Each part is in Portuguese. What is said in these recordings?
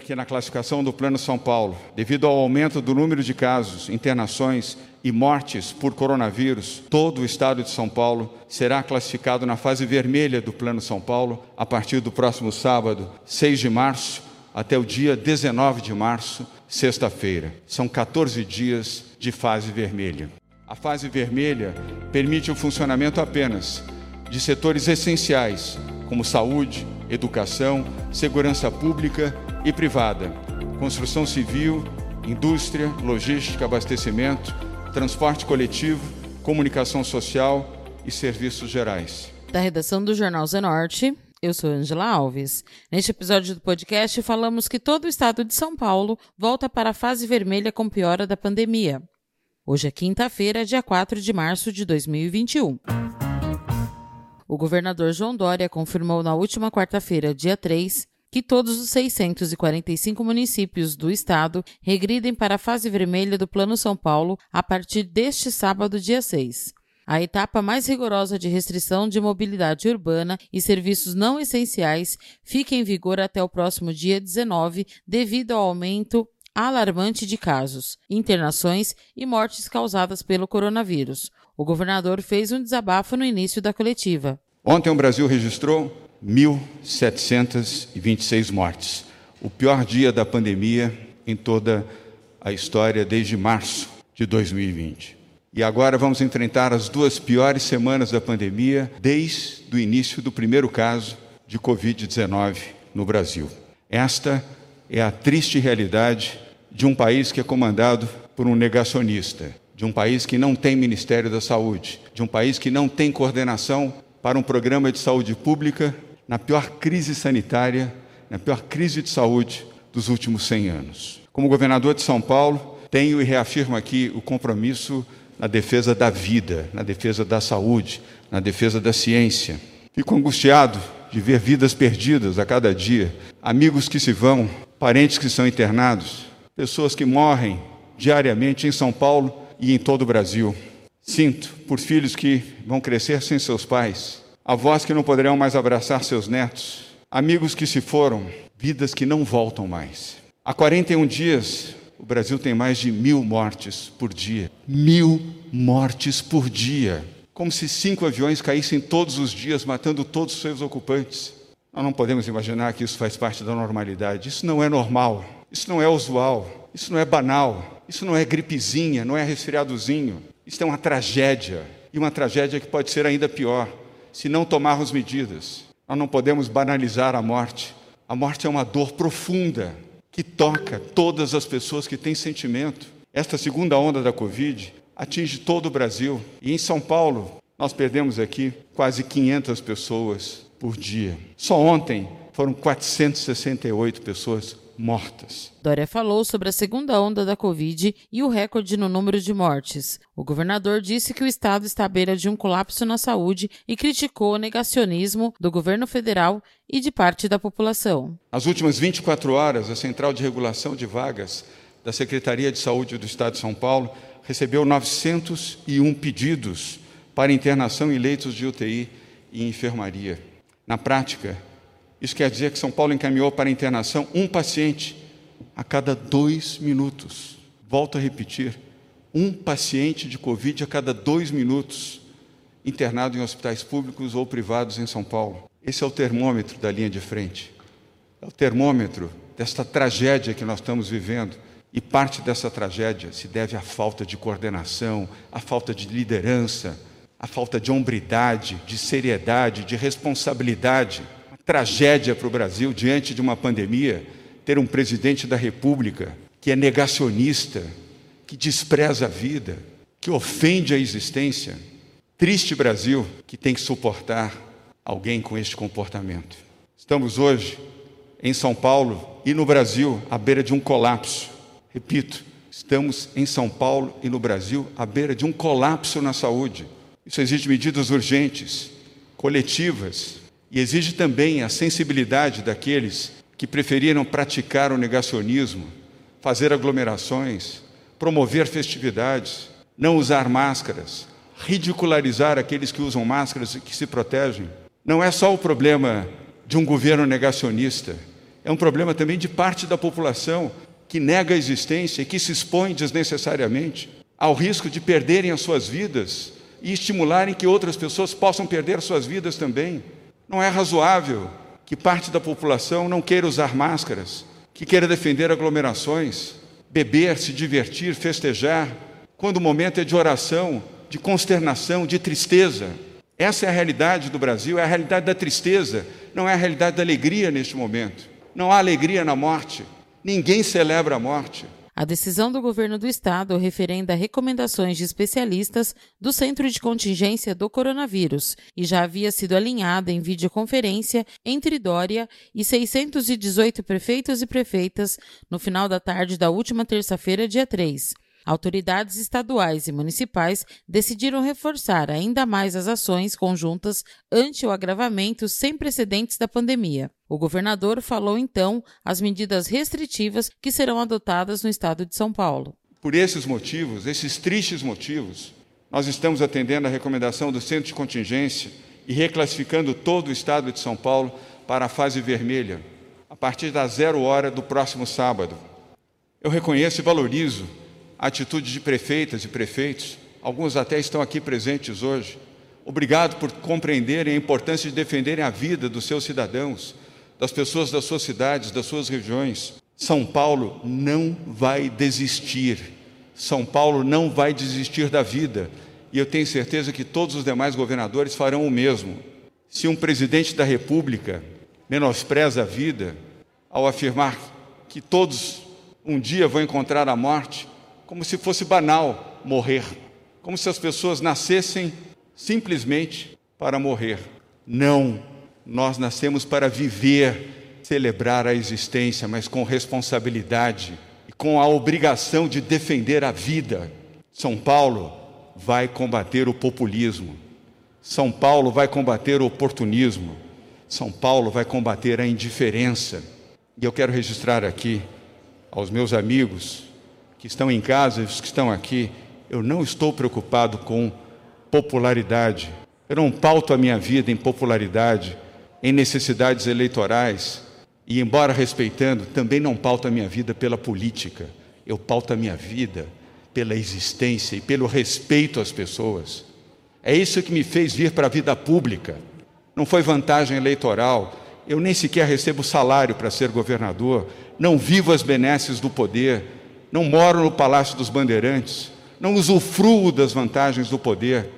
que na classificação do Plano São Paulo, devido ao aumento do número de casos, internações e mortes por coronavírus, todo o estado de São Paulo será classificado na fase vermelha do Plano São Paulo a partir do próximo sábado, 6 de março, até o dia 19 de março, sexta-feira. São 14 dias de fase vermelha. A fase vermelha permite o funcionamento apenas de setores essenciais, como saúde, educação, segurança pública e privada, construção civil, indústria, logística, abastecimento, transporte coletivo, comunicação social e serviços gerais. Da redação do Jornal Zenorte, eu sou Angela Alves. Neste episódio do podcast, falamos que todo o estado de São Paulo volta para a fase vermelha com piora da pandemia. Hoje é quinta-feira, dia 4 de março de 2021. O governador João Dória confirmou na última quarta-feira, dia 3, que todos os 645 municípios do estado regridem para a fase vermelha do Plano São Paulo a partir deste sábado, dia 6. A etapa mais rigorosa de restrição de mobilidade urbana e serviços não essenciais fica em vigor até o próximo dia 19, devido ao aumento alarmante de casos, internações e mortes causadas pelo coronavírus. O governador fez um desabafo no início da coletiva. Ontem o Brasil registrou 1.726 mortes, o pior dia da pandemia em toda a história desde março de 2020. E agora vamos enfrentar as duas piores semanas da pandemia desde o início do primeiro caso de Covid-19 no Brasil. Esta é a triste realidade de um país que é comandado por um negacionista, de um país que não tem Ministério da Saúde, de um país que não tem coordenação para um programa de saúde pública na pior crise sanitária, na pior crise de saúde dos últimos 100 anos. Como governador de São Paulo, tenho e reafirmo aqui o compromisso na defesa da vida, na defesa da saúde, na defesa da ciência. Fico angustiado de ver vidas perdidas a cada dia, amigos que se vão, parentes que são internados, pessoas que morrem diariamente em São Paulo e em todo o Brasil. Sinto por filhos que vão crescer sem seus pais, avós que não poderão mais abraçar seus netos, amigos que se foram, vidas que não voltam mais. Há 41 dias, o Brasil tem mais de mil mortes por dia. Mil mortes por dia. Como se cinco aviões caíssem todos os dias, matando todos os seus ocupantes. Nós não podemos imaginar que isso faz parte da normalidade. Isso não é normal. Isso não é usual. Isso não é banal. Isso não é gripezinha, não é resfriadozinho. Isso é uma tragédia. E uma tragédia que pode ser ainda pior se não tomarmos medidas. Nós não podemos banalizar a morte. A morte é uma dor profunda que toca todas as pessoas que têm sentimento. Esta segunda onda da Covid atinge todo o Brasil. E em São Paulo, nós perdemos aqui quase 500 pessoas por dia. Só ontem foram 468 pessoas mortas. Dória falou sobre a segunda onda da Covid e o recorde no número de mortes. O governador disse que o estado está à beira de um colapso na saúde e criticou o negacionismo do governo federal e de parte da população. Nas últimas 24 horas, a Central de Regulação de Vagas da Secretaria de Saúde do Estado de São Paulo recebeu 901 pedidos para internação em leitos de UTI e enfermaria. Na prática, isso quer dizer que São Paulo encaminhou para internação um paciente a cada dois minutos. Volto a repetir: um paciente de Covid a cada dois minutos internado em hospitais públicos ou privados em São Paulo. Esse é o termômetro da linha de frente. É o termômetro desta tragédia que nós estamos vivendo. E parte dessa tragédia se deve à falta de coordenação, à falta de liderança, à falta de hombridade, de seriedade, de responsabilidade tragédia para o Brasil diante de uma pandemia ter um presidente da República que é negacionista, que despreza a vida, que ofende a existência. Triste Brasil que tem que suportar alguém com este comportamento. Estamos hoje em São Paulo e no Brasil à beira de um colapso. Repito, estamos em São Paulo e no Brasil à beira de um colapso na saúde. Isso exige medidas urgentes, coletivas, e exige também a sensibilidade daqueles que preferiram praticar o negacionismo, fazer aglomerações, promover festividades, não usar máscaras, ridicularizar aqueles que usam máscaras e que se protegem. Não é só o problema de um governo negacionista, é um problema também de parte da população que nega a existência e que se expõe desnecessariamente ao risco de perderem as suas vidas e estimularem que outras pessoas possam perder suas vidas também. Não é razoável que parte da população não queira usar máscaras, que queira defender aglomerações, beber, se divertir, festejar, quando o momento é de oração, de consternação, de tristeza. Essa é a realidade do Brasil, é a realidade da tristeza, não é a realidade da alegria neste momento. Não há alegria na morte, ninguém celebra a morte. A decisão do governo do estado referenda recomendações de especialistas do Centro de Contingência do Coronavírus e já havia sido alinhada em videoconferência entre Dória e 618 prefeitos e prefeitas no final da tarde da última terça-feira, dia 3. Autoridades estaduais e municipais decidiram reforçar ainda mais as ações conjuntas ante o agravamento sem precedentes da pandemia. O governador falou então as medidas restritivas que serão adotadas no estado de São Paulo. Por esses motivos, esses tristes motivos, nós estamos atendendo a recomendação do Centro de Contingência e reclassificando todo o estado de São Paulo para a fase vermelha, a partir da zero hora do próximo sábado. Eu reconheço e valorizo atitude de prefeitas e prefeitos, alguns até estão aqui presentes hoje. Obrigado por compreenderem a importância de defenderem a vida dos seus cidadãos, das pessoas das suas cidades, das suas regiões. São Paulo não vai desistir. São Paulo não vai desistir da vida. E eu tenho certeza que todos os demais governadores farão o mesmo. Se um presidente da República menospreza a vida ao afirmar que todos um dia vão encontrar a morte, como se fosse banal morrer, como se as pessoas nascessem simplesmente para morrer. Não, nós nascemos para viver, celebrar a existência, mas com responsabilidade e com a obrigação de defender a vida. São Paulo vai combater o populismo. São Paulo vai combater o oportunismo. São Paulo vai combater a indiferença. E eu quero registrar aqui aos meus amigos que estão em casa e os que estão aqui, eu não estou preocupado com popularidade. Eu não pauto a minha vida em popularidade, em necessidades eleitorais. E, embora respeitando, também não pauto a minha vida pela política. Eu pauto a minha vida pela existência e pelo respeito às pessoas. É isso que me fez vir para a vida pública. Não foi vantagem eleitoral. Eu nem sequer recebo salário para ser governador. Não vivo as benesses do poder não moro no Palácio dos Bandeirantes, não usufruo das vantagens do poder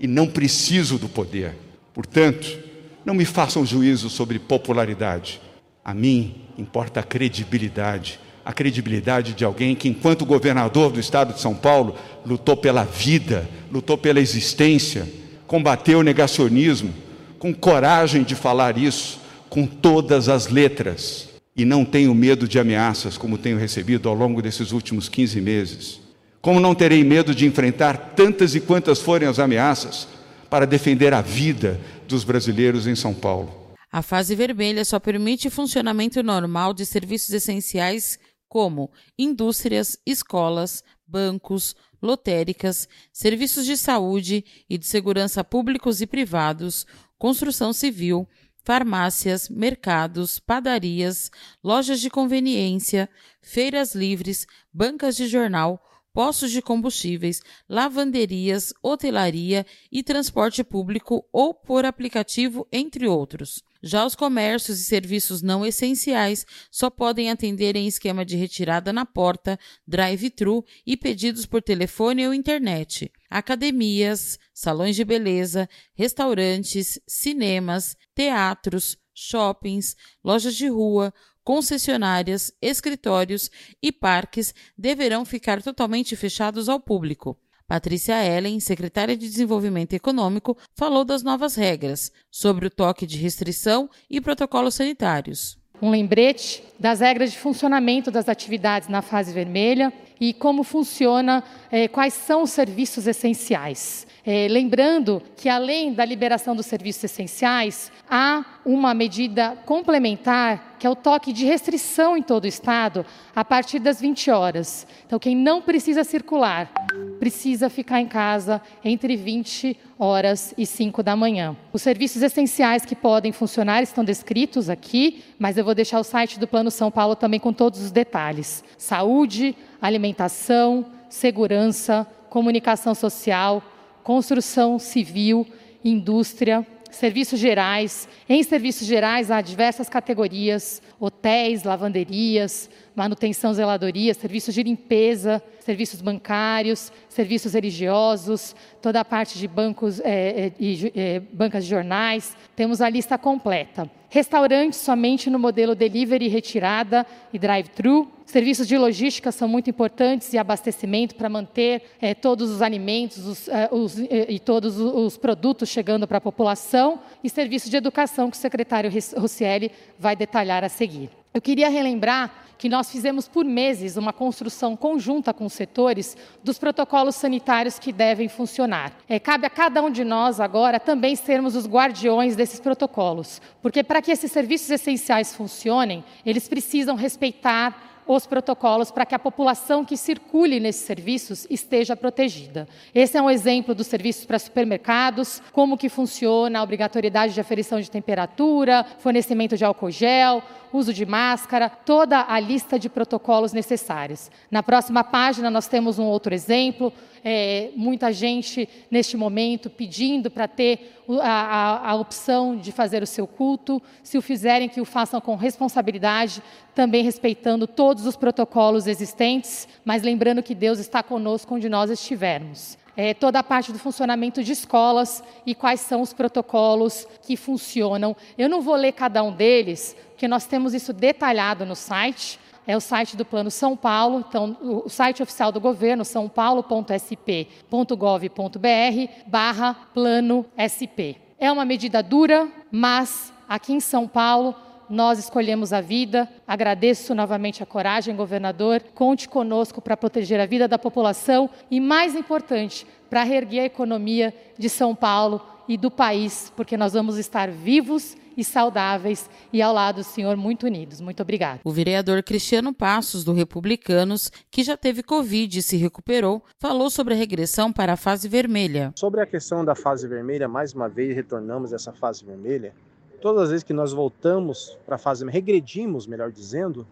e não preciso do poder. Portanto, não me façam juízo sobre popularidade. A mim importa a credibilidade, a credibilidade de alguém que, enquanto governador do estado de São Paulo, lutou pela vida, lutou pela existência, combateu o negacionismo, com coragem de falar isso, com todas as letras e não tenho medo de ameaças como tenho recebido ao longo desses últimos 15 meses. Como não terei medo de enfrentar tantas e quantas forem as ameaças para defender a vida dos brasileiros em São Paulo. A fase vermelha só permite funcionamento normal de serviços essenciais como indústrias, escolas, bancos, lotéricas, serviços de saúde e de segurança públicos e privados, construção civil, farmácias, mercados, padarias, lojas de conveniência, feiras livres, bancas de jornal, postos de combustíveis, lavanderias, hotelaria e transporte público ou por aplicativo, entre outros. Já os comércios e serviços não essenciais só podem atender em esquema de retirada na porta, drive-thru e pedidos por telefone ou internet. Academias, salões de beleza, restaurantes, cinemas, teatros, shoppings, lojas de rua, concessionárias, escritórios e parques deverão ficar totalmente fechados ao público. Patrícia Ellen, secretária de Desenvolvimento Econômico, falou das novas regras sobre o toque de restrição e protocolos sanitários. Um lembrete das regras de funcionamento das atividades na fase vermelha e como funciona, é, quais são os serviços essenciais. É, lembrando que, além da liberação dos serviços essenciais, há uma medida complementar, que é o toque de restrição em todo o Estado, a partir das 20 horas. Então, quem não precisa circular, precisa ficar em casa entre 20 horas e 5 da manhã. Os serviços essenciais que podem funcionar estão descritos aqui, mas eu vou deixar o site do Plano São Paulo também com todos os detalhes: saúde, alimentação, segurança, comunicação social construção civil, indústria, serviços gerais. Em serviços gerais há diversas categorias: hotéis, lavanderias, manutenção, zeladoria, serviços de limpeza, serviços bancários, serviços religiosos, toda a parte de bancos é, é, é, bancas de jornais. Temos a lista completa. Restaurantes somente no modelo delivery, retirada e drive-thru. Serviços de logística são muito importantes e abastecimento para manter é, todos os alimentos os, é, os, é, e todos os produtos chegando para a população. E serviços de educação que o secretário Rossielli vai detalhar a seguir. Eu queria relembrar que nós fizemos por meses uma construção conjunta com os setores dos protocolos sanitários que devem funcionar. É, cabe a cada um de nós agora também sermos os guardiões desses protocolos, porque para que esses serviços essenciais funcionem, eles precisam respeitar os protocolos para que a população que circule nesses serviços esteja protegida. Esse é um exemplo dos serviços para supermercados, como que funciona a obrigatoriedade de aferição de temperatura, fornecimento de álcool gel, uso de máscara, toda a lista de protocolos necessários. Na próxima página nós temos um outro exemplo, é, muita gente neste momento pedindo para ter a, a, a, opção de fazer o seu culto, se o fizerem, que o façam com responsabilidade, também respeitando todos os protocolos existentes, mas lembrando que Deus está conosco onde nós estivermos. É, toda a parte do funcionamento de escolas e quais são os protocolos que funcionam. Eu não vou ler cada um deles, porque nós temos isso detalhado no site. É o site do Plano São Paulo, então o site oficial do governo, sãopaulo.sp.gov.br barra plano SP. É uma medida dura, mas aqui em São Paulo nós escolhemos a vida. Agradeço novamente a coragem, governador. Conte conosco para proteger a vida da população e, mais importante, para reerguer a economia de São Paulo e do país, porque nós vamos estar vivos e saudáveis e ao lado do Senhor muito unidos. Muito obrigada. O vereador Cristiano Passos, do Republicanos, que já teve Covid e se recuperou, falou sobre a regressão para a fase vermelha. Sobre a questão da fase vermelha, mais uma vez retornamos a essa fase vermelha. Todas as vezes que nós voltamos para a fase, regredimos, melhor dizendo,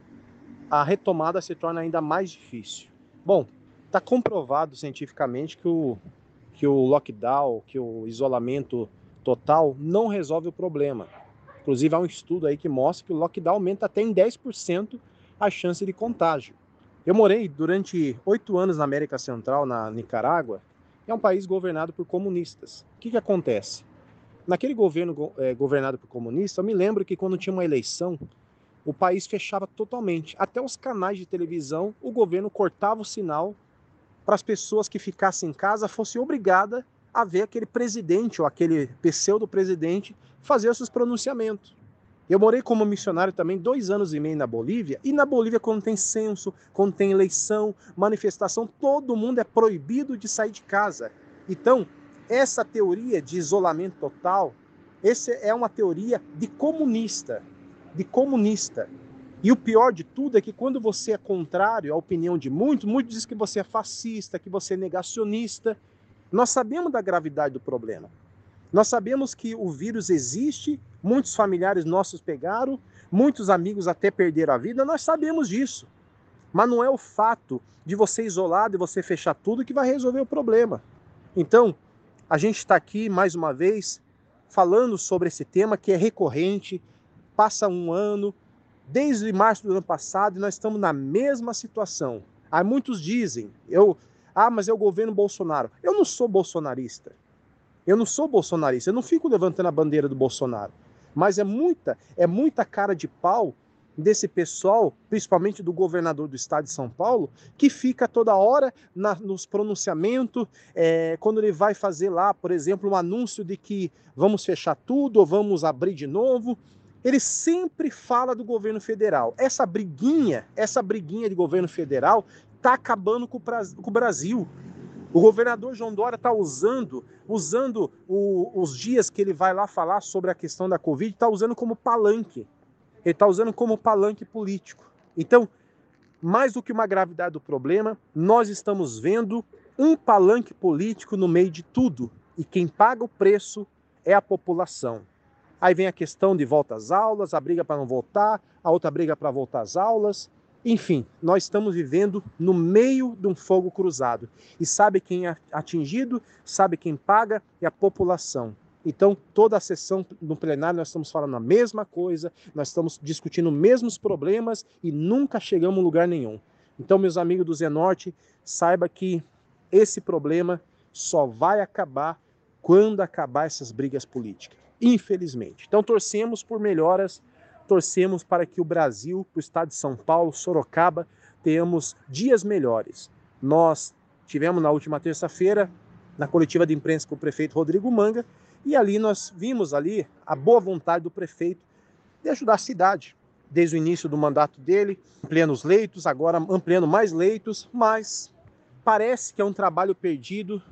a retomada se torna ainda mais difícil. Bom, está comprovado cientificamente que o, que o lockdown, que o isolamento total não resolve o problema. Inclusive, há um estudo aí que mostra que o lockdown aumenta até em 10% a chance de contágio. Eu morei durante oito anos na América Central, na Nicarágua, é um país governado por comunistas. O que, que acontece? Naquele governo é, governado por comunistas, eu me lembro que quando tinha uma eleição, o país fechava totalmente. Até os canais de televisão, o governo cortava o sinal para as pessoas que ficassem em casa fossem obrigadas a ver aquele presidente ou aquele pseudo-presidente fazer seus pronunciamentos. Eu morei como missionário também dois anos e meio na Bolívia, e na Bolívia, quando tem censo, quando tem eleição, manifestação, todo mundo é proibido de sair de casa. Então, essa teoria de isolamento total, essa é uma teoria de comunista, de comunista. E o pior de tudo é que quando você é contrário à opinião de muitos, muitos dizem que você é fascista, que você é negacionista. Nós sabemos da gravidade do problema. Nós sabemos que o vírus existe, muitos familiares nossos pegaram, muitos amigos até perderam a vida, nós sabemos disso. Mas não é o fato de você isolar, de você fechar tudo que vai resolver o problema. Então, a gente está aqui mais uma vez falando sobre esse tema que é recorrente, passa um ano, desde março do ano passado, e nós estamos na mesma situação. Há muitos dizem, eu, ah, mas é o governo Bolsonaro. Eu não sou bolsonarista. Eu não sou bolsonarista, eu não fico levantando a bandeira do Bolsonaro. Mas é muita, é muita cara de pau desse pessoal, principalmente do governador do estado de São Paulo, que fica toda hora na, nos pronunciamentos, é, quando ele vai fazer lá, por exemplo, um anúncio de que vamos fechar tudo ou vamos abrir de novo. Ele sempre fala do governo federal. Essa briguinha, essa briguinha de governo federal está acabando com o Brasil. O governador João Dória está usando, usando o, os dias que ele vai lá falar sobre a questão da Covid, está usando como palanque. Ele está usando como palanque político. Então, mais do que uma gravidade do problema, nós estamos vendo um palanque político no meio de tudo. E quem paga o preço é a população. Aí vem a questão de volta às aulas, a briga para não voltar, a outra briga para voltar às aulas. Enfim, nós estamos vivendo no meio de um fogo cruzado. E sabe quem é atingido, sabe quem paga é a população. Então, toda a sessão no plenário nós estamos falando a mesma coisa, nós estamos discutindo os mesmos problemas e nunca chegamos a lugar nenhum. Então, meus amigos do Zenorte, saiba que esse problema só vai acabar quando acabar essas brigas políticas, infelizmente. Então, torcemos por melhoras torcemos para que o Brasil, o estado de São Paulo, Sorocaba, tenhamos dias melhores. Nós tivemos na última terça-feira, na coletiva de imprensa com o prefeito Rodrigo Manga, e ali nós vimos ali a boa vontade do prefeito de ajudar a cidade, desde o início do mandato dele, ampliando os leitos, agora ampliando mais leitos, mas parece que é um trabalho perdido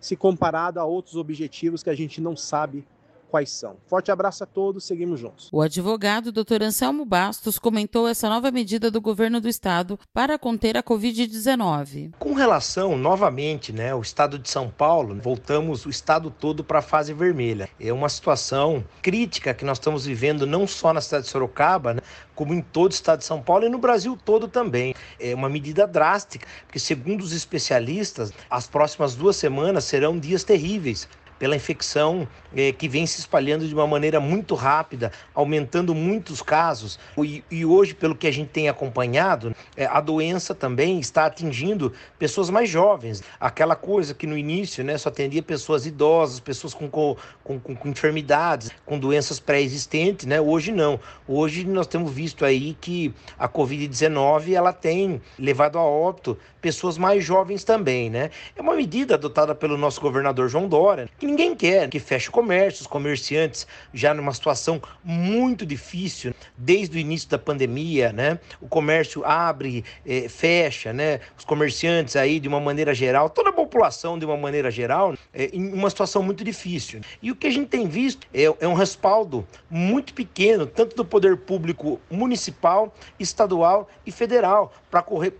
se comparado a outros objetivos que a gente não sabe quais são. Forte abraço a todos, seguimos juntos. O advogado Dr. Anselmo Bastos comentou essa nova medida do governo do estado para conter a Covid-19. Com relação, novamente, né, o estado de São Paulo, voltamos o estado todo para a fase vermelha. É uma situação crítica que nós estamos vivendo não só na cidade de Sorocaba, né, como em todo o estado de São Paulo e no Brasil todo também. É uma medida drástica, porque segundo os especialistas, as próximas duas semanas serão dias terríveis pela infecção eh, que vem se espalhando de uma maneira muito rápida, aumentando muitos casos. E, e hoje, pelo que a gente tem acompanhado, eh, a doença também está atingindo pessoas mais jovens. Aquela coisa que no início né, só atendia pessoas idosas, pessoas com, com, com, com enfermidades, com doenças pré-existentes, né? hoje não. Hoje nós temos visto aí que a Covid-19 ela tem levado a óbito pessoas mais jovens também. Né? É uma medida adotada pelo nosso governador João Dória, que ninguém quer que feche o comércio, os comerciantes já numa situação muito difícil desde o início da pandemia, né? O comércio abre, eh, fecha, né? Os comerciantes aí de uma maneira geral, toda a população de uma maneira geral, eh, em uma situação muito difícil. E o que a gente tem visto é, é um respaldo muito pequeno, tanto do poder público municipal, estadual e federal,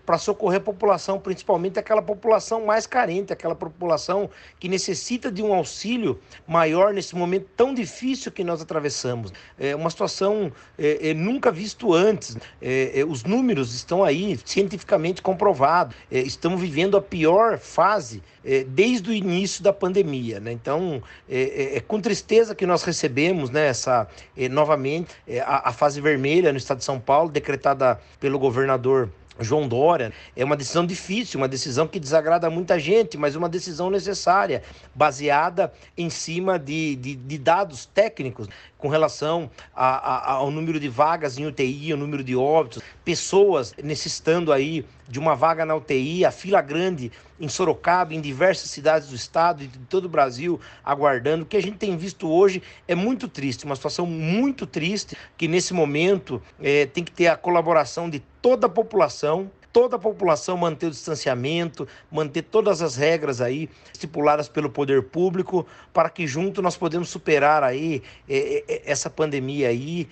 para socorrer a população, principalmente aquela população mais carente, aquela população que necessita de um auxílio auxílio maior nesse momento tão difícil que nós atravessamos. É uma situação é, é, nunca visto antes. É, é os números estão aí, cientificamente comprovados. É, estamos vivendo a pior fase é, desde o início da pandemia. Né? Então, é, com tristeza que nós recebemos né, essa, novamente a, a fase vermelha no estado de São Paulo, decretada pelo governador João Dória. É uma decisão difícil, uma decisão que desagrada muita gente, mas uma decisão necessária, baseada em cima de, de, de dados técnicos com relação a, a, ao número de vagas em UTI, o número de óbitos, pessoas necessitando aí de uma vaga na UTI, a fila grande em Sorocaba, em diversas cidades do estado e de todo o Brasil aguardando. O que a gente tem visto hoje é muito triste, uma situação muito triste que nesse momento é, tem que ter a colaboração de toda a população toda a população manter o distanciamento, manter todas as regras aí estipuladas pelo poder público, para que junto nós podemos superar aí é, é, essa pandemia aí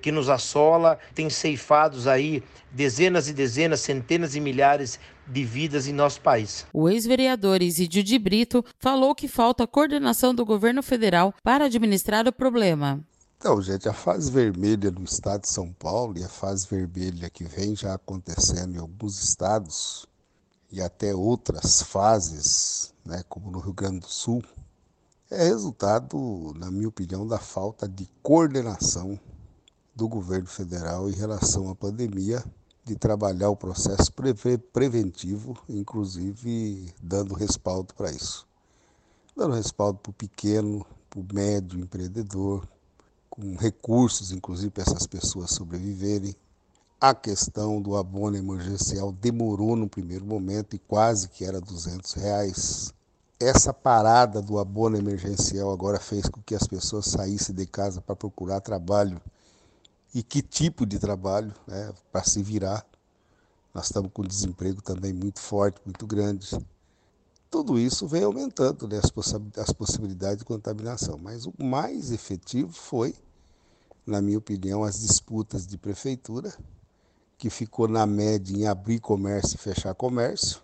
que nos assola, tem ceifados aí dezenas e dezenas, centenas e milhares de vidas em nosso país. O ex-vereador Isidio de Brito falou que falta coordenação do governo federal para administrar o problema. Então, gente, a fase vermelha no estado de São Paulo e a fase vermelha que vem já acontecendo em alguns estados e até outras fases, né, como no Rio Grande do Sul, é resultado, na minha opinião, da falta de coordenação do governo federal em relação à pandemia, de trabalhar o processo preventivo, inclusive dando respaldo para isso. Dando respaldo para o pequeno, para o médio empreendedor, com recursos, inclusive, para essas pessoas sobreviverem. A questão do abono emergencial demorou no primeiro momento e quase que era 200 reais. Essa parada do abono emergencial agora fez com que as pessoas saíssem de casa para procurar trabalho e que tipo de trabalho, né, para se virar. Nós estamos com desemprego também muito forte, muito grande. Tudo isso vem aumentando né, as possibilidades de contaminação. Mas o mais efetivo foi, na minha opinião, as disputas de prefeitura, que ficou na média em abrir comércio e fechar comércio,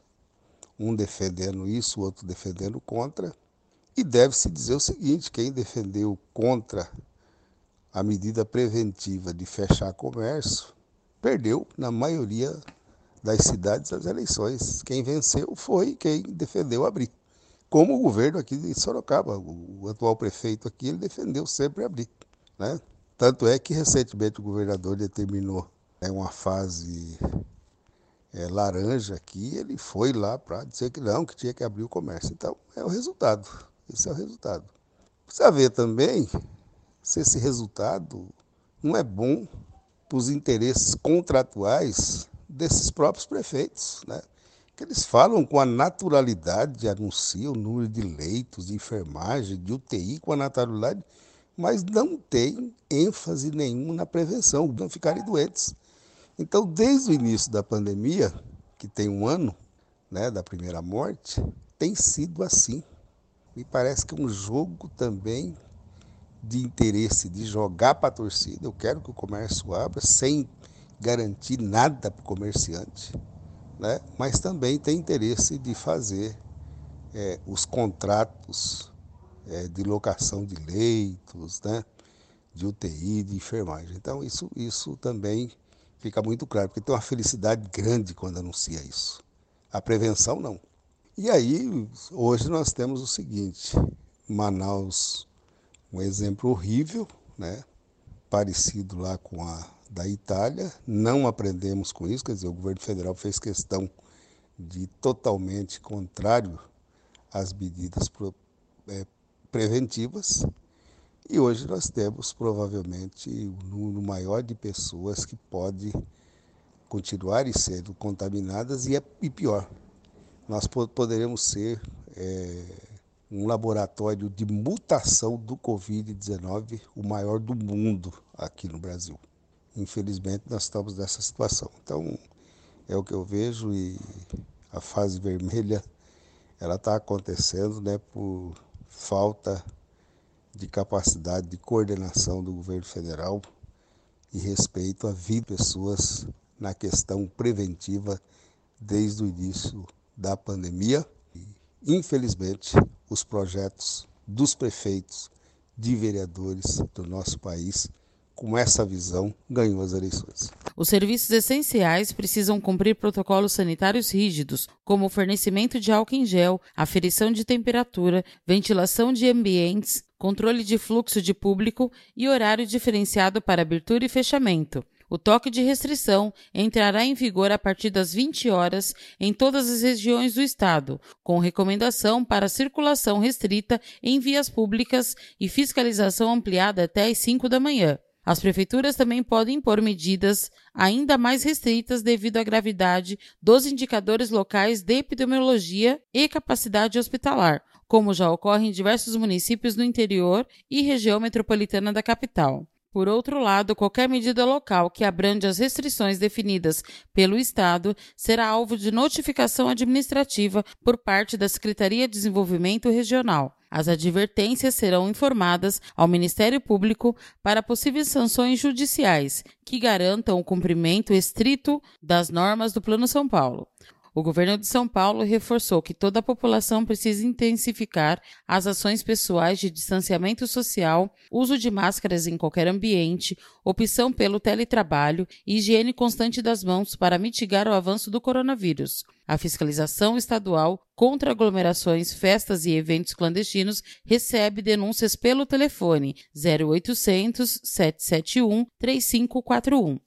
um defendendo isso, o outro defendendo contra. E deve-se dizer o seguinte: quem defendeu contra a medida preventiva de fechar comércio perdeu na maioria das cidades as eleições. Quem venceu foi quem defendeu abrir. Como o governo aqui de Sorocaba, o atual prefeito aqui, ele defendeu sempre abrir. Né? Tanto é que recentemente o governador determinou né, uma fase é, laranja aqui, ele foi lá para dizer que não, que tinha que abrir o comércio. Então, é o resultado. Esse é o resultado. Precisa ver também se esse resultado não é bom para os interesses contratuais desses próprios prefeitos, né? que eles falam com a naturalidade, anunciam o número de leitos, de enfermagem, de UTI com a naturalidade, mas não tem ênfase nenhuma na prevenção, não ficarem doentes. Então, desde o início da pandemia, que tem um ano né, da primeira morte, tem sido assim. Me parece que é um jogo também de interesse de jogar para a torcida. Eu quero que o comércio abra sem garantir nada para o comerciante, né? mas também tem interesse de fazer é, os contratos é, de locação de leitos, né? de UTI, de enfermagem. Então, isso, isso também fica muito claro, porque tem uma felicidade grande quando anuncia isso. A prevenção, não. E aí, hoje nós temos o seguinte: Manaus, um exemplo horrível, né? parecido lá com a da Itália, não aprendemos com isso, quer dizer, o governo federal fez questão de totalmente contrário às medidas é, preventivas. E hoje nós temos provavelmente um número maior de pessoas que pode continuar sendo contaminadas e, é, e pior, nós poderemos ser é, um laboratório de mutação do Covid-19, o maior do mundo aqui no Brasil infelizmente nós estamos nessa situação. Então é o que eu vejo e a fase vermelha ela está acontecendo né, por falta de capacidade de coordenação do governo federal e respeito vida de pessoas na questão preventiva desde o início da pandemia. E, infelizmente, os projetos dos prefeitos, de vereadores do nosso país com essa visão, ganhou as eleições. Os serviços essenciais precisam cumprir protocolos sanitários rígidos, como o fornecimento de álcool em gel, aferição de temperatura, ventilação de ambientes, controle de fluxo de público e horário diferenciado para abertura e fechamento. O toque de restrição entrará em vigor a partir das 20 horas em todas as regiões do estado, com recomendação para circulação restrita em vias públicas e fiscalização ampliada até às 5 da manhã. As prefeituras também podem impor medidas ainda mais restritas devido à gravidade dos indicadores locais de epidemiologia e capacidade hospitalar, como já ocorre em diversos municípios no interior e região metropolitana da capital. Por outro lado, qualquer medida local que abrande as restrições definidas pelo Estado será alvo de notificação administrativa por parte da Secretaria de Desenvolvimento Regional. As advertências serão informadas ao Ministério Público para possíveis sanções judiciais que garantam o cumprimento estrito das normas do Plano São Paulo. O governo de São Paulo reforçou que toda a população precisa intensificar as ações pessoais de distanciamento social, uso de máscaras em qualquer ambiente, opção pelo teletrabalho e higiene constante das mãos para mitigar o avanço do coronavírus. A fiscalização estadual contra aglomerações, festas e eventos clandestinos recebe denúncias pelo telefone 0800 771 3541.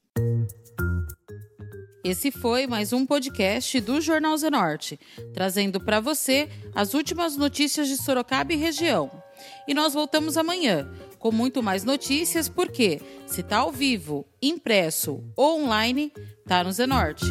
Esse foi mais um podcast do Jornal Zenorte, trazendo para você as últimas notícias de Sorocaba e região. E nós voltamos amanhã com muito mais notícias, porque se tá ao vivo, impresso ou online, tá no Zenorte.